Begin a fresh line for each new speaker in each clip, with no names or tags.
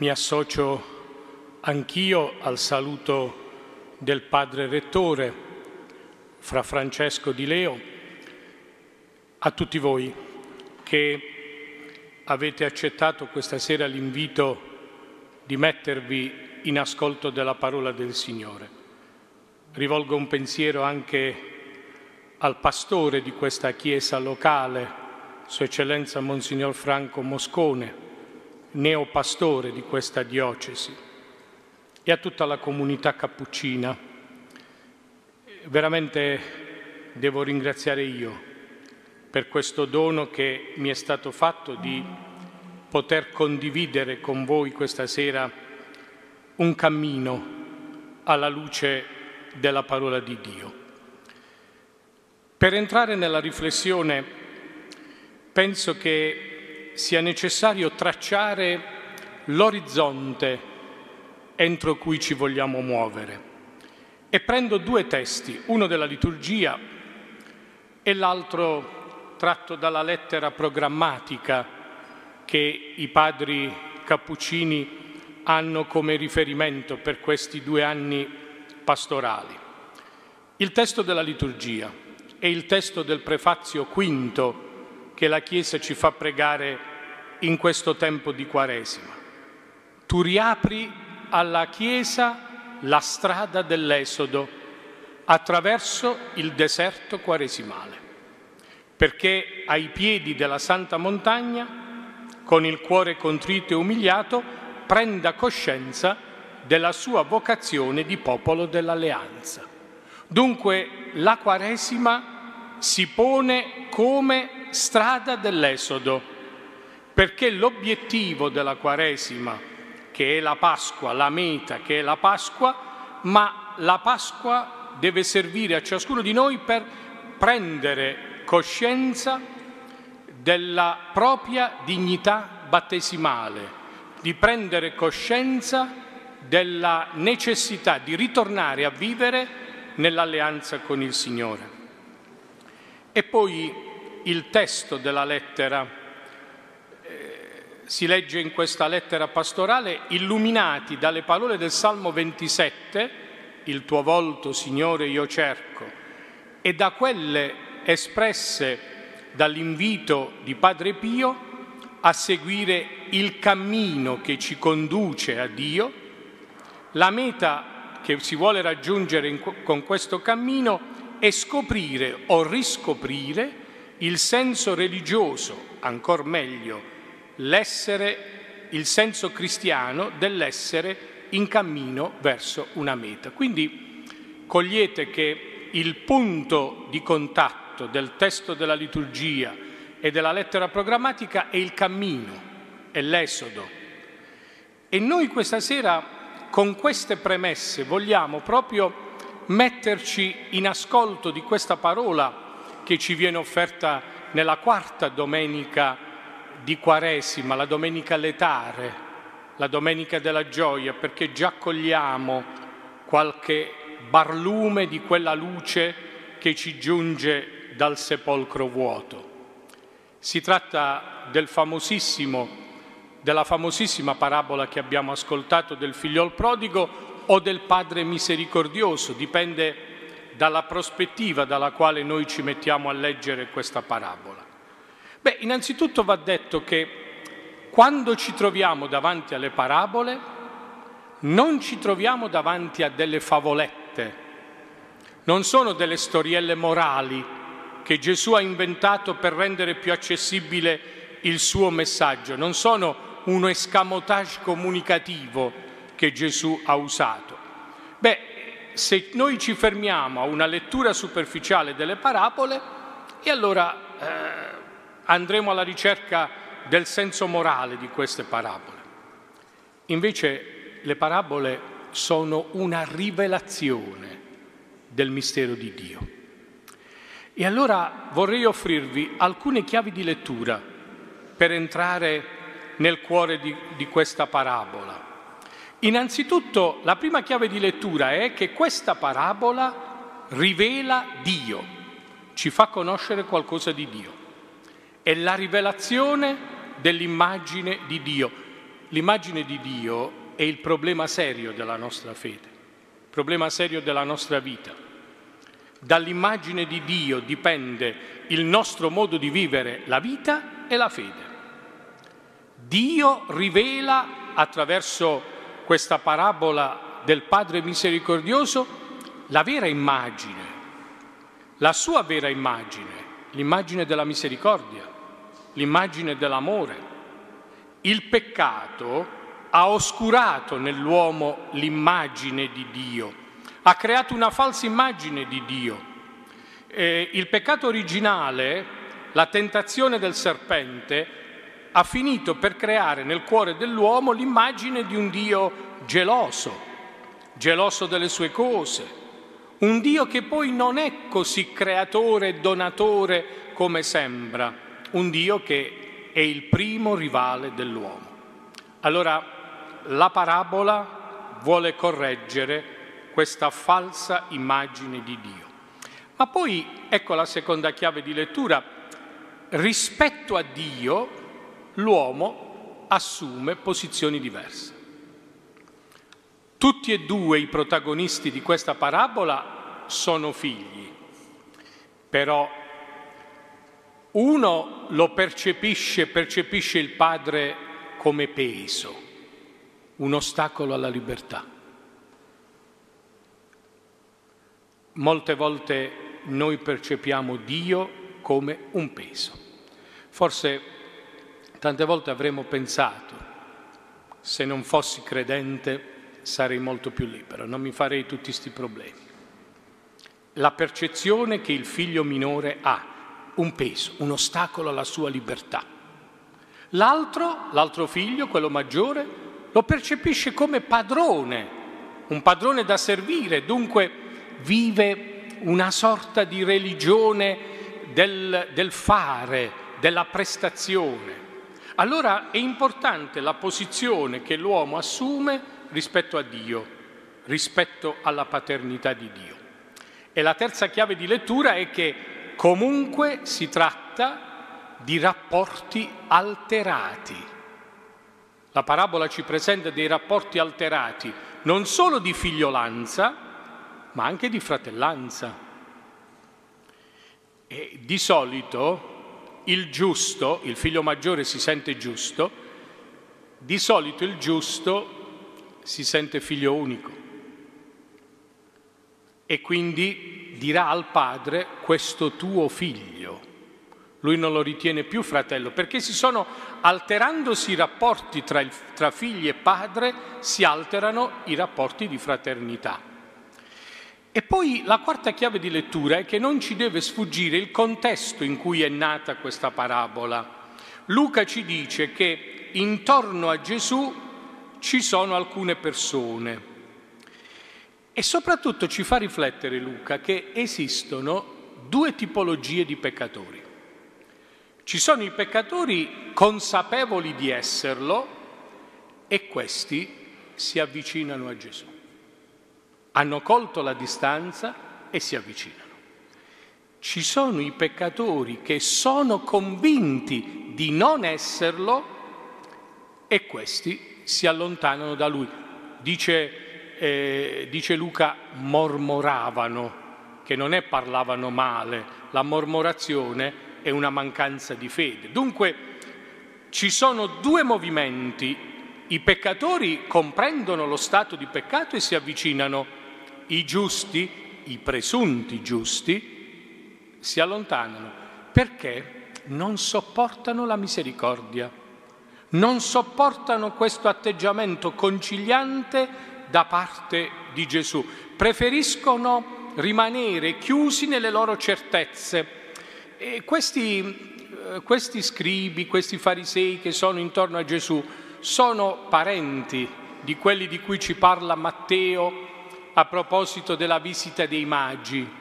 mi associo anch'io al saluto del padre rettore, fra Francesco di Leo, a tutti voi che avete accettato questa sera l'invito di mettervi in ascolto della parola del Signore. Rivolgo un pensiero anche al pastore di questa chiesa locale, Sua Eccellenza Monsignor Franco Moscone, neopastore di questa diocesi e a tutta la comunità cappuccina. Veramente devo ringraziare io per questo dono che mi è stato fatto di poter condividere con voi questa sera un cammino alla luce della parola di Dio. Per entrare nella riflessione penso che sia necessario tracciare l'orizzonte entro cui ci vogliamo muovere. E prendo due testi, uno della liturgia e l'altro tratto dalla lettera programmatica che i padri cappuccini hanno come riferimento per questi due anni pastorali. Il testo della liturgia e il testo del prefazio quinto che la Chiesa ci fa pregare in questo tempo di Quaresima. Tu riapri alla Chiesa la strada dell'Esodo attraverso il deserto quaresimale, perché ai piedi della Santa Montagna, con il cuore contrito e umiliato, prenda coscienza della sua vocazione di popolo dell'alleanza. Dunque la Quaresima si pone come strada dell'Esodo perché l'obiettivo della Quaresima, che è la Pasqua, la meta che è la Pasqua, ma la Pasqua deve servire a ciascuno di noi per prendere coscienza della propria dignità battesimale, di prendere coscienza della necessità di ritornare a vivere nell'alleanza con il Signore. E poi il testo della lettera si legge in questa lettera pastorale, illuminati dalle parole del Salmo 27, il tuo volto, Signore, io cerco, e da quelle espresse dall'invito di Padre Pio a seguire il cammino che ci conduce a Dio, la meta che si vuole raggiungere in, con questo cammino è scoprire o riscoprire il senso religioso, ancora meglio, l'essere, il senso cristiano dell'essere in cammino verso una meta. Quindi cogliete che il punto di contatto del testo della liturgia e della lettera programmatica è il cammino, è l'esodo. E noi questa sera con queste premesse vogliamo proprio metterci in ascolto di questa parola che ci viene offerta nella quarta domenica di Quaresima, la domenica letare, la domenica della gioia, perché già cogliamo qualche barlume di quella luce che ci giunge dal sepolcro vuoto. Si tratta del della famosissima parabola che abbiamo ascoltato del figliol prodigo o del Padre misericordioso, dipende dalla prospettiva dalla quale noi ci mettiamo a leggere questa parabola. Beh, innanzitutto va detto che quando ci troviamo davanti alle parabole, non ci troviamo davanti a delle favolette, non sono delle storielle morali che Gesù ha inventato per rendere più accessibile il suo messaggio, non sono uno escamotage comunicativo che Gesù ha usato. Beh, se noi ci fermiamo a una lettura superficiale delle parabole, e allora eh, andremo alla ricerca del senso morale di queste parabole. Invece le parabole sono una rivelazione del mistero di Dio. E allora vorrei offrirvi alcune chiavi di lettura per entrare nel cuore di, di questa parabola. Innanzitutto la prima chiave di lettura è che questa parabola rivela Dio, ci fa conoscere qualcosa di Dio è la rivelazione dell'immagine di Dio. l'immagine di Dio è il problema serio della nostra fede, il problema serio della nostra vita. Dall'immagine di Dio dipende il nostro modo di vivere la vita e la fede. Dio rivela attraverso questa parabola del Padre misericordioso la vera immagine, la sua vera immagine, l'immagine della misericordia, l'immagine dell'amore. Il peccato ha oscurato nell'uomo l'immagine di Dio, ha creato una falsa immagine di Dio. Eh, il peccato originale, la tentazione del serpente, ha finito per creare nel cuore dell'uomo l'immagine di un Dio geloso, geloso delle sue cose, un Dio che poi non è così creatore e donatore come sembra, un Dio che è il primo rivale dell'uomo. Allora la parabola vuole correggere questa falsa immagine di Dio. Ma poi ecco la seconda chiave di lettura, rispetto a Dio l'uomo assume posizioni diverse. Tutti e due i protagonisti di questa parabola sono figli, però uno lo percepisce, percepisce il padre come peso, un ostacolo alla libertà. Molte volte noi percepiamo Dio come un peso. Forse Tante volte avremmo pensato, se non fossi credente sarei molto più libero, non mi farei tutti questi problemi. La percezione che il figlio minore ha un peso, un ostacolo alla sua libertà. L'altro, l'altro figlio, quello maggiore, lo percepisce come padrone, un padrone da servire, dunque vive una sorta di religione del, del fare, della prestazione. Allora è importante la posizione che l'uomo assume rispetto a Dio, rispetto alla paternità di Dio. E la terza chiave di lettura è che comunque si tratta di rapporti alterati. La parabola ci presenta dei rapporti alterati, non solo di figliolanza, ma anche di fratellanza. E di solito il giusto, il figlio maggiore si sente giusto, di solito il giusto si sente figlio unico e quindi dirà al padre questo tuo figlio. Lui non lo ritiene più fratello perché si sono alterandosi i rapporti tra, il, tra figli e padre, si alterano i rapporti di fraternità. E poi la quarta chiave di lettura è che non ci deve sfuggire il contesto in cui è nata questa parabola. Luca ci dice che intorno a Gesù ci sono alcune persone e soprattutto ci fa riflettere Luca che esistono due tipologie di peccatori. Ci sono i peccatori consapevoli di esserlo e questi si avvicinano a Gesù hanno colto la distanza e si avvicinano. Ci sono i peccatori che sono convinti di non esserlo e questi si allontanano da lui. Dice, eh, dice Luca, mormoravano, che non è parlavano male, la mormorazione è una mancanza di fede. Dunque ci sono due movimenti, i peccatori comprendono lo stato di peccato e si avvicinano. I giusti, i presunti giusti, si allontanano. Perché? Non sopportano la misericordia, non sopportano questo atteggiamento conciliante da parte di Gesù, preferiscono rimanere chiusi nelle loro certezze. E questi, eh, questi scribi, questi farisei che sono intorno a Gesù, sono parenti di quelli di cui ci parla Matteo a proposito della visita dei magi.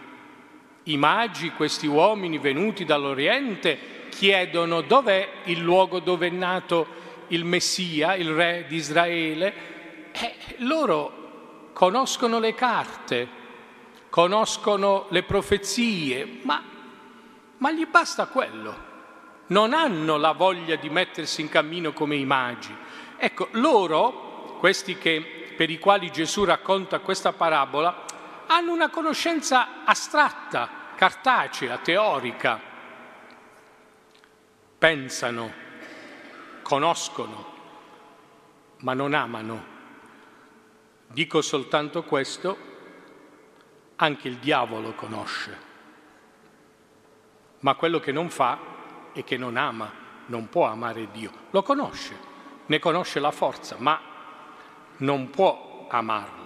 I magi, questi uomini venuti dall'Oriente, chiedono dov'è il luogo dove è nato il Messia, il re di Israele. E loro conoscono le carte, conoscono le profezie, ma, ma gli basta quello. non hanno la voglia di mettersi in cammino come i magi. Ecco, loro, questi che, per i quali Gesù racconta questa parabola, hanno una conoscenza astratta, cartacea, teorica. Pensano, conoscono, ma non amano. Dico soltanto questo, anche il diavolo conosce, ma quello che non fa è che non ama, non può amare Dio. Lo conosce, ne conosce la forza, ma non può amarlo.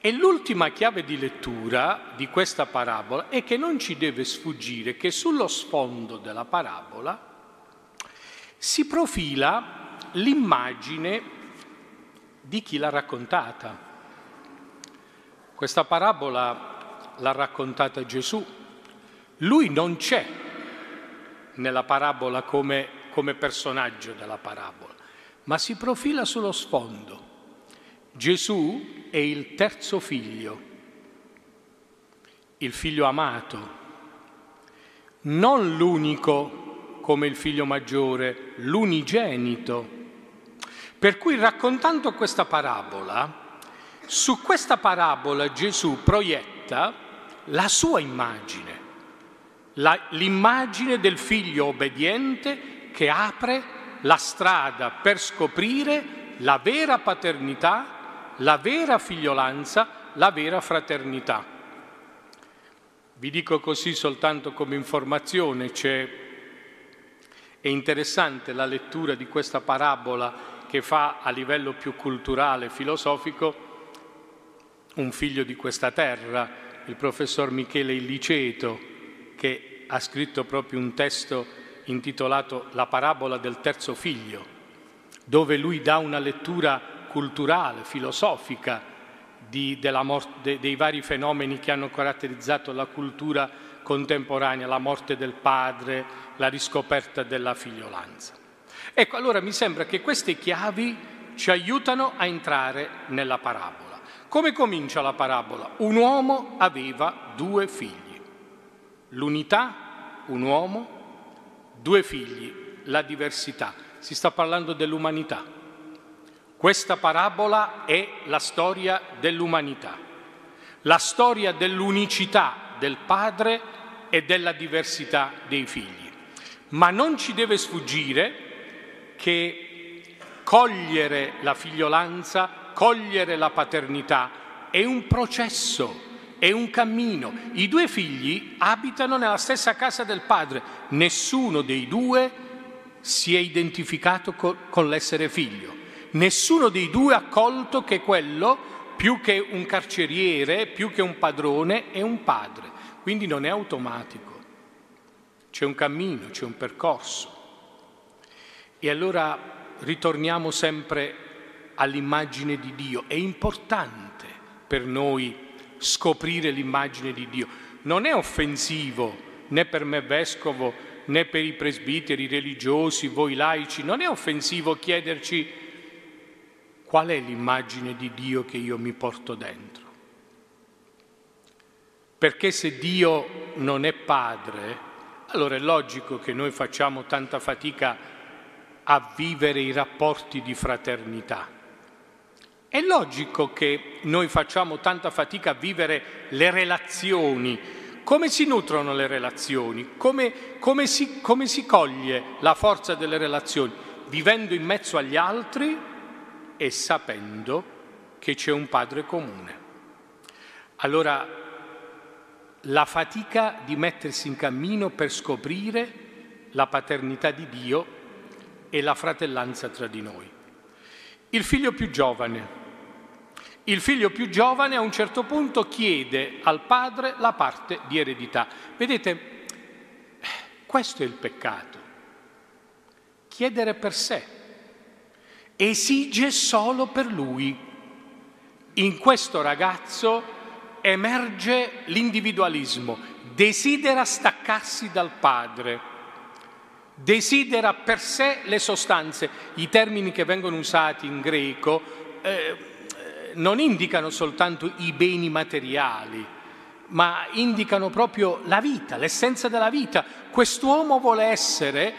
E l'ultima chiave di lettura di questa parabola è che non ci deve sfuggire che sullo sfondo della parabola si profila l'immagine di chi l'ha raccontata. Questa parabola l'ha raccontata Gesù. Lui non c'è nella parabola come, come personaggio della parabola, ma si profila sullo sfondo. Gesù è il terzo figlio, il figlio amato, non l'unico come il figlio maggiore, l'unigenito. Per cui raccontando questa parabola, su questa parabola Gesù proietta la sua immagine, la, l'immagine del figlio obbediente che apre la strada per scoprire la vera paternità la vera figliolanza, la vera fraternità. Vi dico così soltanto come informazione, c'è, è interessante la lettura di questa parabola che fa a livello più culturale, filosofico, un figlio di questa terra, il professor Michele Illiceto, che ha scritto proprio un testo intitolato La parabola del terzo figlio, dove lui dà una lettura culturale, filosofica di, morte, dei vari fenomeni che hanno caratterizzato la cultura contemporanea, la morte del padre, la riscoperta della figliolanza. Ecco, allora mi sembra che queste chiavi ci aiutano a entrare nella parabola. Come comincia la parabola? Un uomo aveva due figli. L'unità, un uomo, due figli, la diversità. Si sta parlando dell'umanità. Questa parabola è la storia dell'umanità, la storia dell'unicità del padre e della diversità dei figli. Ma non ci deve sfuggire che cogliere la figliolanza, cogliere la paternità è un processo, è un cammino. I due figli abitano nella stessa casa del padre, nessuno dei due si è identificato con l'essere figlio nessuno dei due ha colto che quello, più che un carceriere, più che un padrone, è un padre. Quindi non è automatico. C'è un cammino, c'è un percorso. E allora ritorniamo sempre all'immagine di Dio. È importante per noi scoprire l'immagine di Dio. Non è offensivo né per me vescovo né per i presbiteri religiosi, voi laici, non è offensivo chiederci qual è l'immagine di Dio che io mi porto dentro. Perché se Dio non è padre, allora è logico che noi facciamo tanta fatica a vivere i rapporti di fraternità. È logico che noi facciamo tanta fatica a vivere le relazioni. Come si nutrono le relazioni? Come, come, si, come si coglie la forza delle relazioni? Vivendo in mezzo agli altri e sapendo che c'è un Padre comune. Allora, la fatica di mettersi in cammino per scoprire la paternità di Dio e la fratellanza tra di noi. Il figlio più giovane. Il figlio più giovane a un certo punto chiede al padre la parte di eredità. Vedete, questo è il peccato. Chiedere per sé esige solo per lui. In questo ragazzo emerge l'individualismo, desidera staccarsi dal padre, desidera per sé le sostanze. I termini che vengono usati in greco eh, non indicano soltanto i beni materiali, ma indicano proprio la vita, l'essenza della vita. Quest'uomo vuole essere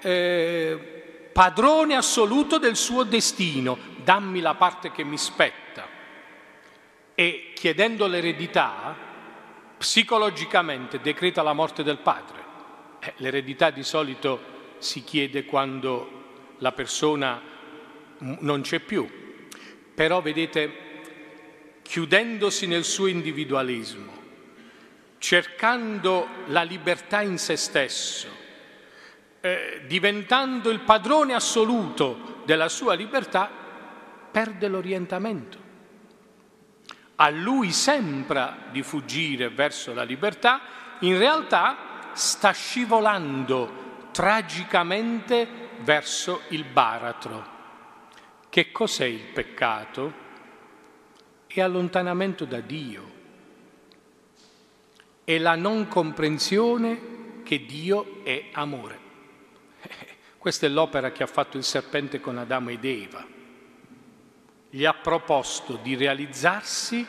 eh, padrone assoluto del suo destino, dammi la parte che mi spetta. E chiedendo l'eredità, psicologicamente decreta la morte del padre. Eh, l'eredità di solito si chiede quando la persona non c'è più, però vedete, chiudendosi nel suo individualismo, cercando la libertà in se stesso, eh, diventando il padrone assoluto della sua libertà, perde l'orientamento. A lui sembra di fuggire verso la libertà, in realtà sta scivolando tragicamente verso il baratro. Che cos'è il peccato? È allontanamento da Dio, è la non comprensione che Dio è amore. Questa è l'opera che ha fatto il serpente con Adamo ed Eva. Gli ha proposto di realizzarsi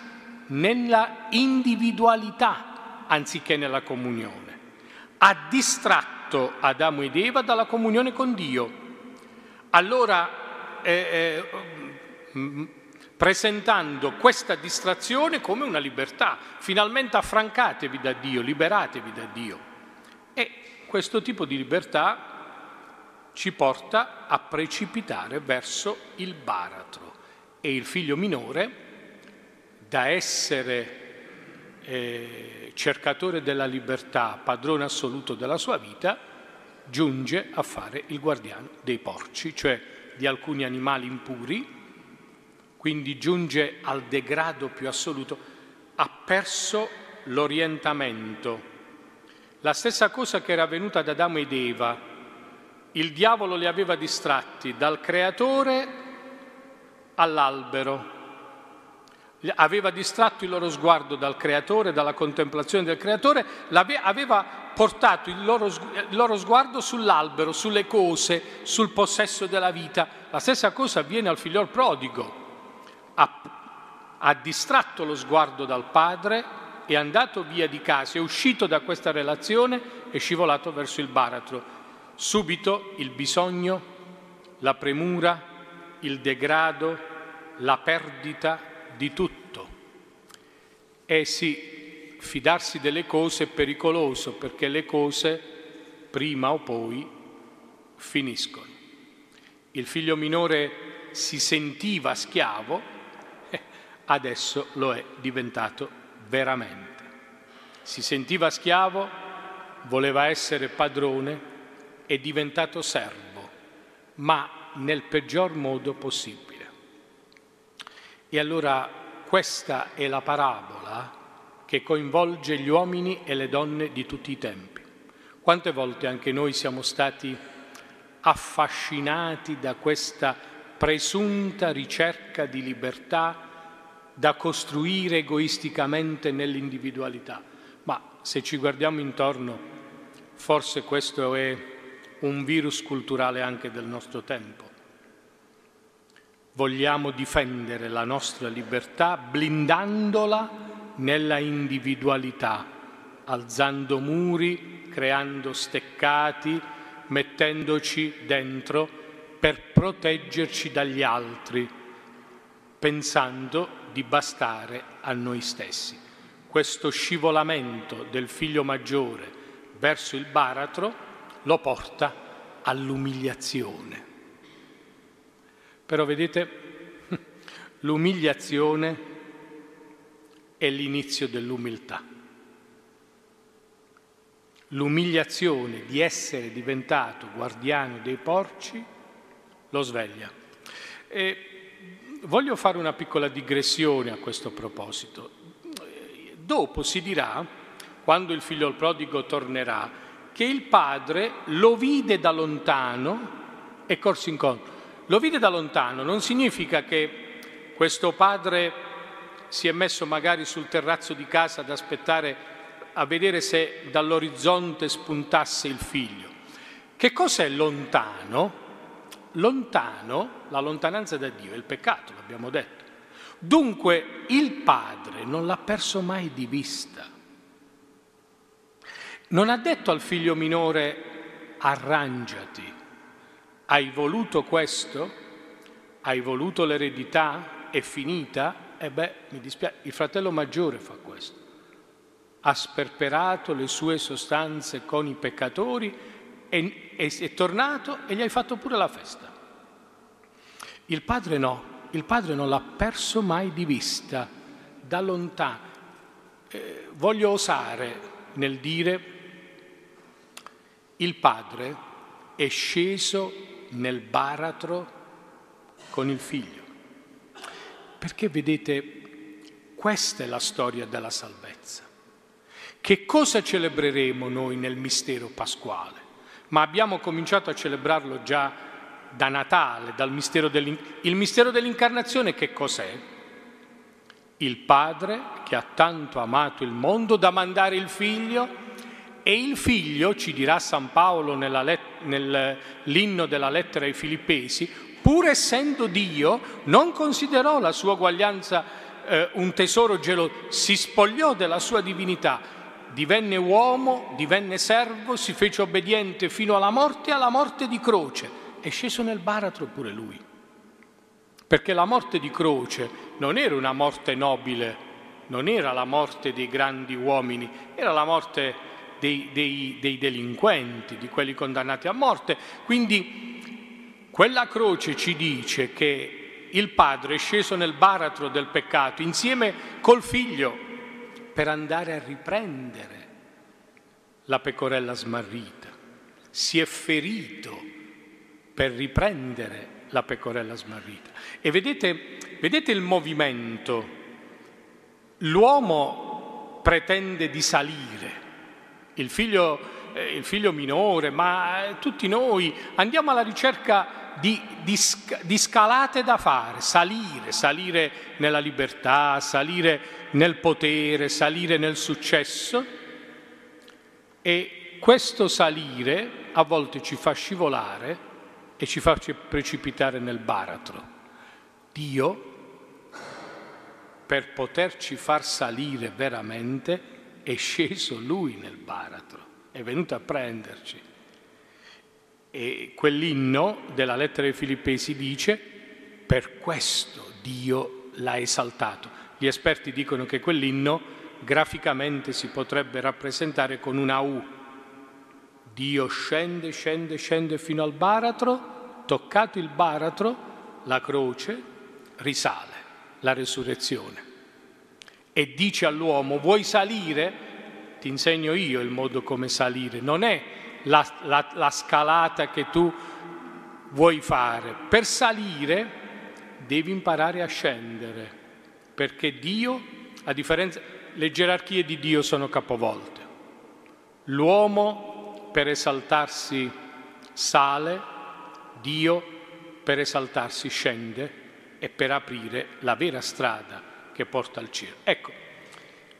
nella individualità anziché nella comunione. Ha distratto Adamo ed Eva dalla comunione con Dio. Allora, eh, eh, presentando questa distrazione come una libertà, finalmente affrancatevi da Dio, liberatevi da Dio. E questo tipo di libertà ci porta a precipitare verso il baratro e il figlio minore, da essere eh, cercatore della libertà, padrone assoluto della sua vita, giunge a fare il guardiano dei porci, cioè di alcuni animali impuri, quindi giunge al degrado più assoluto, ha perso l'orientamento. La stessa cosa che era avvenuta ad Adamo ed Eva, il diavolo li aveva distratti dal creatore all'albero, aveva distratto il loro sguardo dal creatore, dalla contemplazione del creatore, aveva portato il loro, il loro, sguardo sull'albero, sulle cose, sul possesso della vita. La stessa cosa avviene al figliol prodigo. Ha, ha distratto lo sguardo dal padre, è andato via di casa, è uscito da questa relazione e scivolato verso il baratro. Subito il bisogno, la premura, il degrado, la perdita di tutto. E sì, fidarsi delle cose è pericoloso perché le cose prima o poi finiscono. Il figlio minore si sentiva schiavo, eh, adesso lo è diventato veramente. Si sentiva schiavo, voleva essere padrone, è diventato servo, ma nel peggior modo possibile. E allora questa è la parabola che coinvolge gli uomini e le donne di tutti i tempi. Quante volte anche noi siamo stati affascinati da questa presunta ricerca di libertà da costruire egoisticamente nell'individualità. Ma se ci guardiamo intorno, forse questo è un virus culturale anche del nostro tempo vogliamo difendere la nostra libertà blindandola nella individualità, alzando muri, creando steccati, mettendoci dentro per proteggerci dagli altri, pensando di bastare a noi stessi. Questo scivolamento del figlio maggiore verso il baratro lo porta all'umiliazione. Però vedete, l'umiliazione è l'inizio dell'umiltà. L'umiliazione di essere diventato guardiano dei porci lo sveglia. E voglio fare una piccola digressione a questo proposito. Dopo si dirà, quando il figlio prodigo tornerà, che il padre lo vide da lontano e corse incontro. Lo vide da lontano, non significa che questo padre si è messo magari sul terrazzo di casa ad aspettare a vedere se dall'orizzonte spuntasse il figlio. Che cos'è lontano? Lontano, la lontananza da Dio è il peccato, l'abbiamo detto. Dunque il padre non l'ha perso mai di vista. Non ha detto al figlio minore arrangiati, hai voluto questo? Hai voluto l'eredità? È finita? E beh, mi dispiace, il fratello maggiore fa questo. Ha sperperato le sue sostanze con i peccatori e, e è tornato e gli hai fatto pure la festa. Il padre no, il padre non l'ha perso mai di vista, da lontano. Eh, voglio osare nel dire, il padre è sceso nel baratro con il figlio. Perché vedete, questa è la storia della salvezza. Che cosa celebreremo noi nel mistero pasquale? Ma abbiamo cominciato a celebrarlo già da Natale, dal mistero il mistero dell'incarnazione che cos'è? Il Padre che ha tanto amato il mondo da mandare il Figlio e il Figlio, ci dirà San Paolo let- nell'inno della lettera ai Filippesi, pur essendo Dio, non considerò la sua uguaglianza eh, un tesoro geloso, si spogliò della sua divinità, divenne uomo, divenne servo, si fece obbediente fino alla morte e alla morte di croce è sceso nel baratro pure lui. Perché la morte di croce non era una morte nobile, non era la morte dei grandi uomini, era la morte dei, dei, dei delinquenti, di quelli condannati a morte. Quindi quella croce ci dice che il padre è sceso nel baratro del peccato insieme col figlio per andare a riprendere la pecorella smarrita. Si è ferito per riprendere la pecorella smarrita. E vedete, vedete il movimento. L'uomo pretende di salire, il figlio, eh, il figlio minore, ma eh, tutti noi andiamo alla ricerca di, di, di, scalate da fare, salire, salire nella libertà, salire nel potere, salire nel successo. E questo salire a volte ci fa scivolare e ci faccia precipitare nel baratro. Dio, per poterci far salire veramente, è sceso lui nel baratro, è venuto a prenderci. E quell'inno della lettera ai Filippesi dice, per questo Dio l'ha esaltato. Gli esperti dicono che quell'inno graficamente si potrebbe rappresentare con una U, Dio scende, scende, scende fino al baratro, toccato il baratro, la croce risale, la resurrezione. E dice all'uomo, vuoi salire? Ti insegno io il modo come salire, non è la, la, la scalata che tu vuoi fare. Per salire devi imparare a scendere, perché Dio, a differenza, le gerarchie di Dio sono capovolte. L'uomo per esaltarsi sale, Dio per esaltarsi scende e per aprire la vera strada che porta al cielo. Ecco,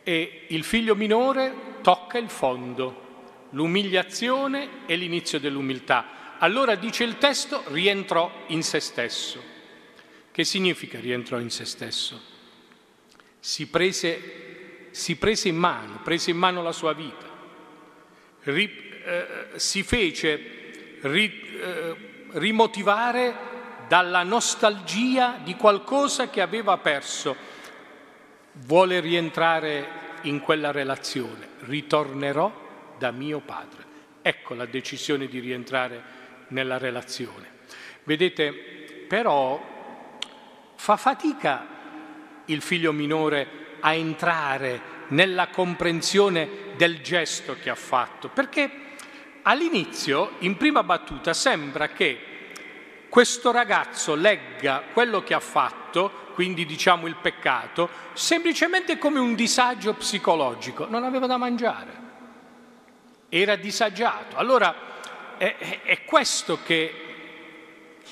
e il figlio minore tocca il fondo, l'umiliazione e l'inizio dell'umiltà. Allora dice il testo, rientrò in se stesso. Che significa rientrò in se stesso? Si prese, si prese in mano, prese in mano la sua vita, eh, si fece ri, eh, rimotivare dalla nostalgia di qualcosa che aveva perso. Vuole rientrare in quella relazione. Ritornerò da mio padre. Ecco la decisione di rientrare nella relazione. Vedete, però fa fatica il figlio minore a entrare nella comprensione del gesto che ha fatto, perché All'inizio, in prima battuta, sembra che questo ragazzo legga quello che ha fatto, quindi diciamo il peccato, semplicemente come un disagio psicologico. Non aveva da mangiare, era disagiato. Allora è, è questo che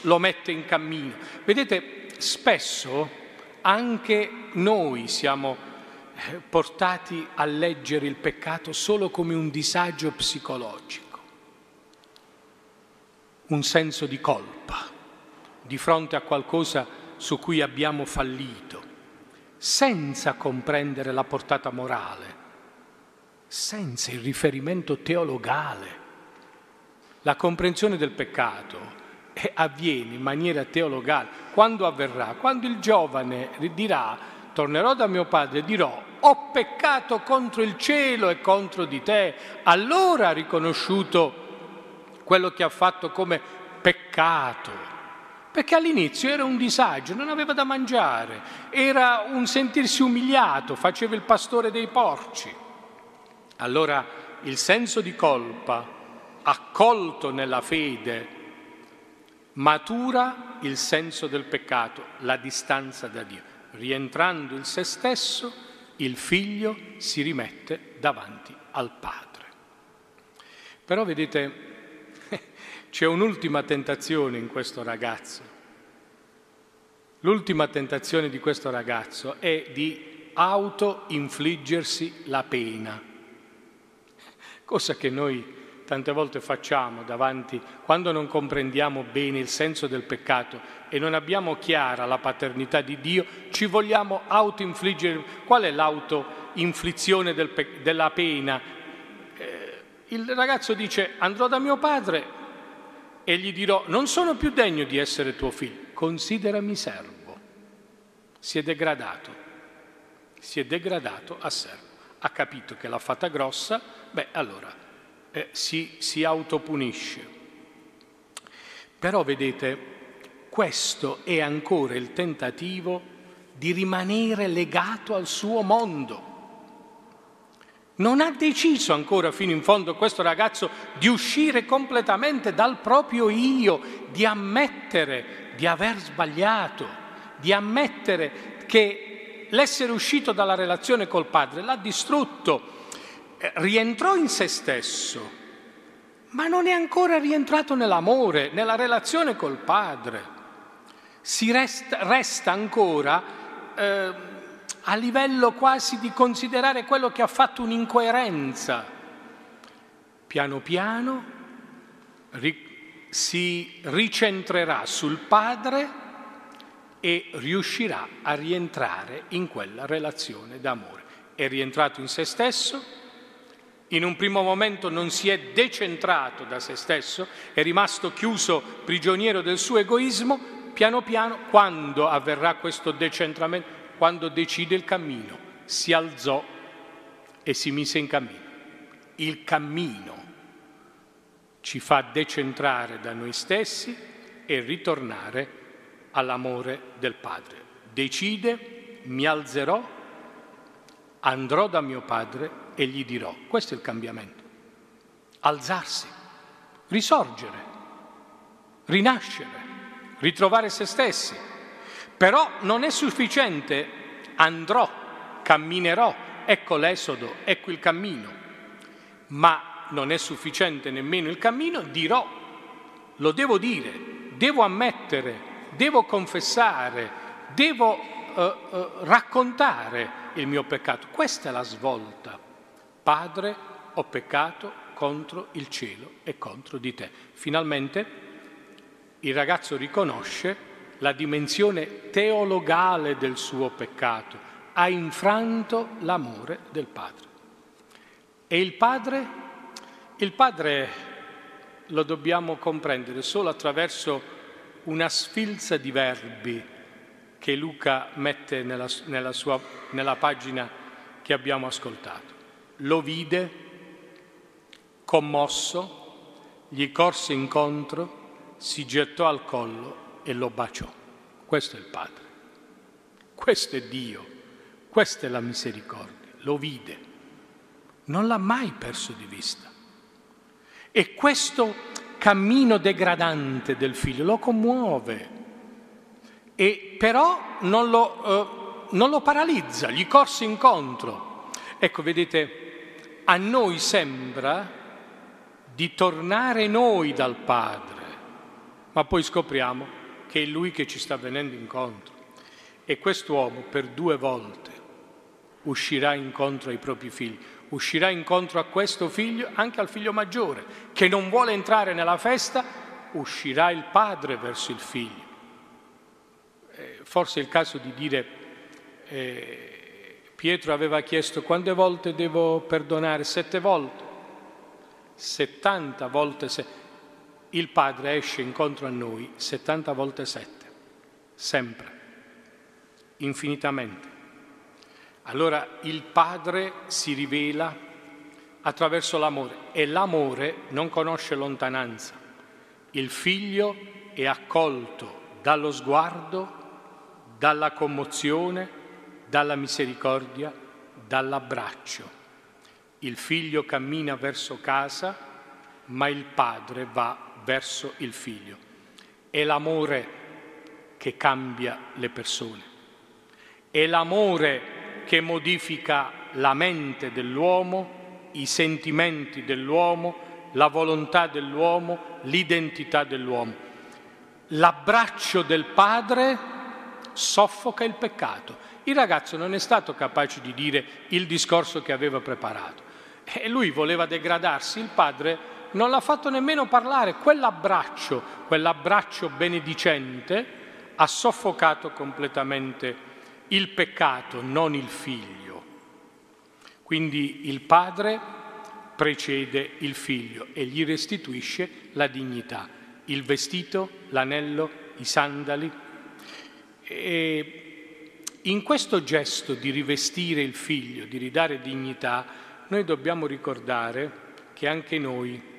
lo mette in cammino. Vedete, spesso anche noi siamo eh, portati a leggere il peccato solo come un disagio psicologico un senso di colpa di fronte a qualcosa su cui abbiamo fallito. senza comprendere la portata morale, senza il riferimento teologale. La comprensione del peccato avviene in maniera teologale. Quando avverrà? Quando il giovane dirà, tornerò da mio padre e dirò, ho peccato contro il cielo e contro di te. Allora ha riconosciuto quello che ha fatto come peccato perché all'inizio era un disagio, non aveva da mangiare, era un sentirsi umiliato, faceva il pastore dei porci. Allora il senso di colpa, accolto nella fede, matura il senso del peccato, la distanza da Dio. Rientrando in se stesso, il figlio si rimette davanti al padre. Però vedete, c'è un'ultima tentazione in questo ragazzo. L'ultima tentazione di questo ragazzo è di auto-infliggersi la pena, cosa che noi tante volte facciamo davanti quando non comprendiamo bene il senso del peccato e non abbiamo chiara la paternità di Dio, ci vogliamo auto-infliggere. Qual è l'auto-inflizione del pe- della pena? Eh, il ragazzo dice andrò da mio padre e gli dirò non sono più degno di essere tuo figlio, considerami servo. Si è degradato, si è degradato a servo. Ha capito che l'ha fatta grossa, beh allora eh, si, si autopunisce. Però vedete, questo è ancora il tentativo di rimanere legato al suo mondo non ha deciso ancora fino in fondo questo ragazzo di uscire completamente dal proprio io, di ammettere di aver sbagliato, di ammettere che l'essere uscito dalla relazione col padre l'ha distrutto, eh, rientrò in se stesso, ma non è ancora rientrato nell'amore, nella relazione col padre. Si resta, resta ancora... Eh, a livello quasi di considerare quello che ha fatto un'incoerenza. Piano piano ri- si ricentrerà sul padre e riuscirà a rientrare in quella relazione d'amore. È rientrato in se stesso, in un primo momento non si è decentrato da se stesso, è rimasto chiuso prigioniero del suo egoismo, piano piano, quando avverrà questo decentramento, quando decide il cammino, si alzò e si mise in cammino. Il cammino ci fa decentrare da noi stessi e ritornare all'amore del Padre. Decide, mi alzerò, andrò da mio Padre e gli dirò. Questo è il cambiamento. Alzarsi, risorgere, rinascere, ritrovare se stessi però non è sufficiente, andrò, camminerò, ecco l'esodo, ecco il cammino, ma non è sufficiente nemmeno il cammino, dirò, lo devo dire, devo ammettere, devo confessare, devo eh, eh, raccontare il mio peccato. Questa è la svolta. Padre, ho peccato contro il cielo e contro di te. Finalmente il ragazzo riconosce la dimensione teologale del suo peccato, ha infranto l'amore del Padre. E il Padre? Il Padre lo dobbiamo comprendere solo attraverso una sfilza di verbi che Luca mette nella, nella, sua, nella pagina che abbiamo ascoltato. Lo vide, commosso, gli corse incontro, si gettò al collo e lo baciò. Questo è il Padre, questo è Dio, questa è la misericordia, lo vide, non l'ha mai perso di vista. E questo cammino degradante del figlio lo commuove, e però non lo, eh, non lo paralizza, gli corse incontro. Ecco, vedete, a noi sembra di tornare noi dal Padre, ma poi scopriamo che è Lui che ci sta venendo incontro. E quest'uomo per due volte uscirà incontro ai propri figli, uscirà incontro a questo figlio, anche al figlio maggiore, che non vuole entrare nella festa, uscirà il padre verso il figlio. Eh, forse è il caso di dire eh, Pietro aveva chiesto quante volte devo perdonare? Sette volte. 70 volte se il Padre esce incontro a noi 70 volte 7, sempre, infinitamente. Allora il Padre si rivela attraverso l'amore e l'amore non conosce lontananza. Il figlio è accolto dallo sguardo, dalla commozione, dalla misericordia, dall'abbraccio. Il figlio cammina verso casa, ma il padre va verso il figlio. È l'amore che cambia le persone. È l'amore che modifica la mente dell'uomo, i sentimenti dell'uomo, la volontà dell'uomo, l'identità dell'uomo. L'abbraccio del padre soffoca il peccato. Il ragazzo non è stato capace di dire il discorso che aveva preparato e lui voleva degradarsi, il padre non l'ha fatto nemmeno parlare, quell'abbraccio, quell'abbraccio benedicente ha soffocato completamente il peccato, non il figlio. Quindi il padre precede il figlio e gli restituisce la dignità, il vestito, l'anello, i sandali. E in questo gesto di rivestire il figlio, di ridare dignità, noi dobbiamo ricordare che anche noi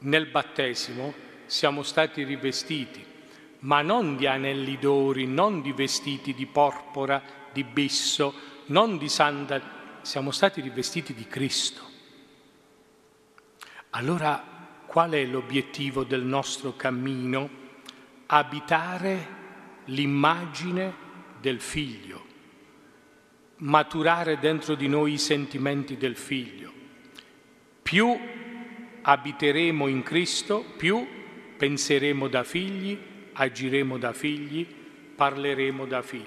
nel battesimo siamo stati rivestiti, ma non di anelli d'ori, non di vestiti di porpora, di bisso, non di sandali, siamo stati rivestiti di Cristo. Allora qual è l'obiettivo del nostro cammino? Abitare l'immagine del Figlio maturare dentro di noi i sentimenti del figlio. Più abiteremo in Cristo, più penseremo da figli, agiremo da figli, parleremo da figli.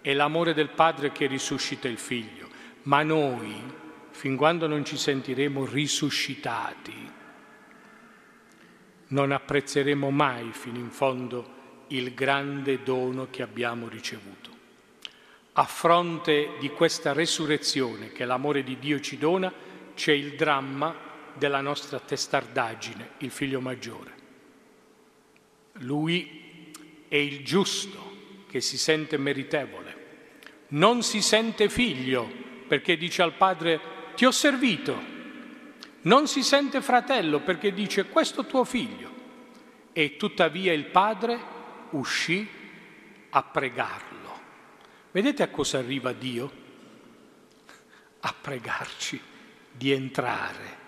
È l'amore del Padre che risuscita il figlio, ma noi, fin quando non ci sentiremo risuscitati, non apprezzeremo mai fino in fondo il grande dono che abbiamo ricevuto a fronte di questa resurrezione che l'amore di Dio ci dona, c'è il dramma della nostra testardaggine, il figlio maggiore. Lui è il giusto che si sente meritevole, non si sente figlio perché dice al padre ti ho servito, non si sente fratello perché dice questo tuo figlio e tuttavia il padre uscì a pregarlo Vedete a cosa arriva Dio? A pregarci di entrare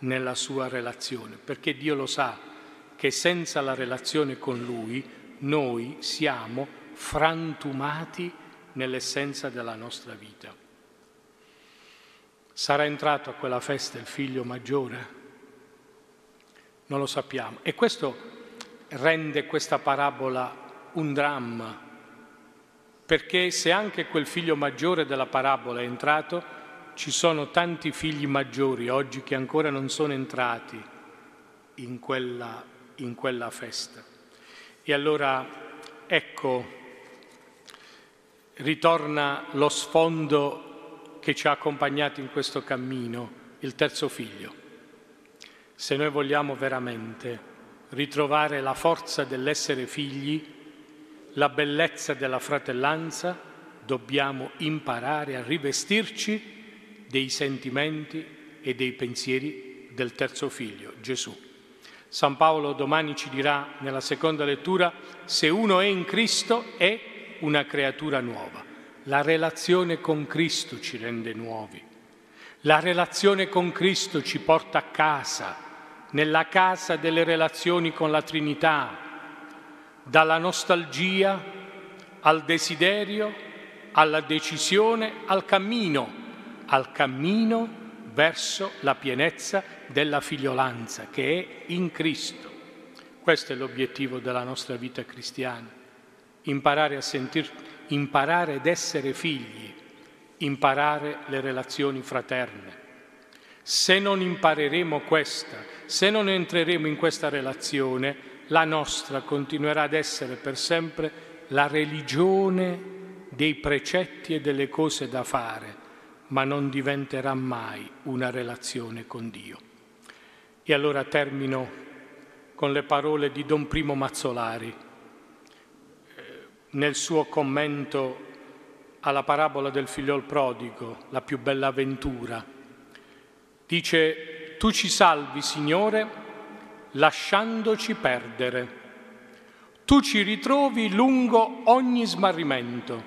nella sua relazione, perché Dio lo sa che senza la relazione con Lui noi siamo frantumati nell'essenza della nostra vita. Sarà entrato a quella festa il figlio maggiore? Non lo sappiamo. E questo rende questa parabola un dramma perché se anche quel figlio maggiore della parabola è entrato, ci sono tanti figli maggiori oggi che ancora non sono entrati in quella, in quella festa. E allora ecco, ritorna lo sfondo che ci ha accompagnati in questo cammino, il terzo figlio. Se noi vogliamo veramente ritrovare la forza dell'essere figli, la bellezza della fratellanza, dobbiamo imparare a rivestirci dei sentimenti e dei pensieri del terzo figlio, Gesù. San Paolo domani ci dirà nella seconda lettura, se uno è in Cristo è una creatura nuova. La relazione con Cristo ci rende nuovi. La relazione con Cristo ci porta a casa, nella casa delle relazioni con la Trinità, dalla nostalgia al desiderio, alla decisione, al cammino, al cammino verso la pienezza della figliolanza che è in Cristo. Questo è l'obiettivo della nostra vita cristiana, imparare a sentir, imparare ad essere figli, imparare le relazioni fraterne. Se non impareremo questa, se non entreremo in questa relazione, la nostra continuerà ad essere per sempre la religione dei precetti e delle cose da fare, ma non diventerà mai una relazione con Dio. E allora termino con le parole di Don Primo Mazzolari eh, nel suo commento alla parabola del figliol prodigo, la più bella avventura. Dice, tu ci salvi, Signore, lasciandoci perdere. Tu ci ritrovi lungo ogni smarrimento,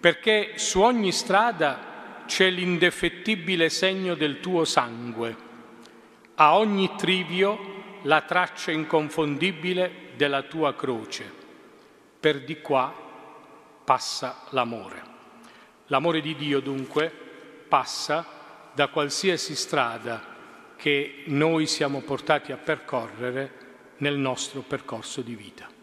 perché su ogni strada c'è l'indefettibile segno del tuo sangue, a ogni trivio la traccia inconfondibile della tua croce. Per di qua passa l'amore. L'amore di Dio dunque passa da qualsiasi strada che noi siamo portati a percorrere nel nostro percorso di vita.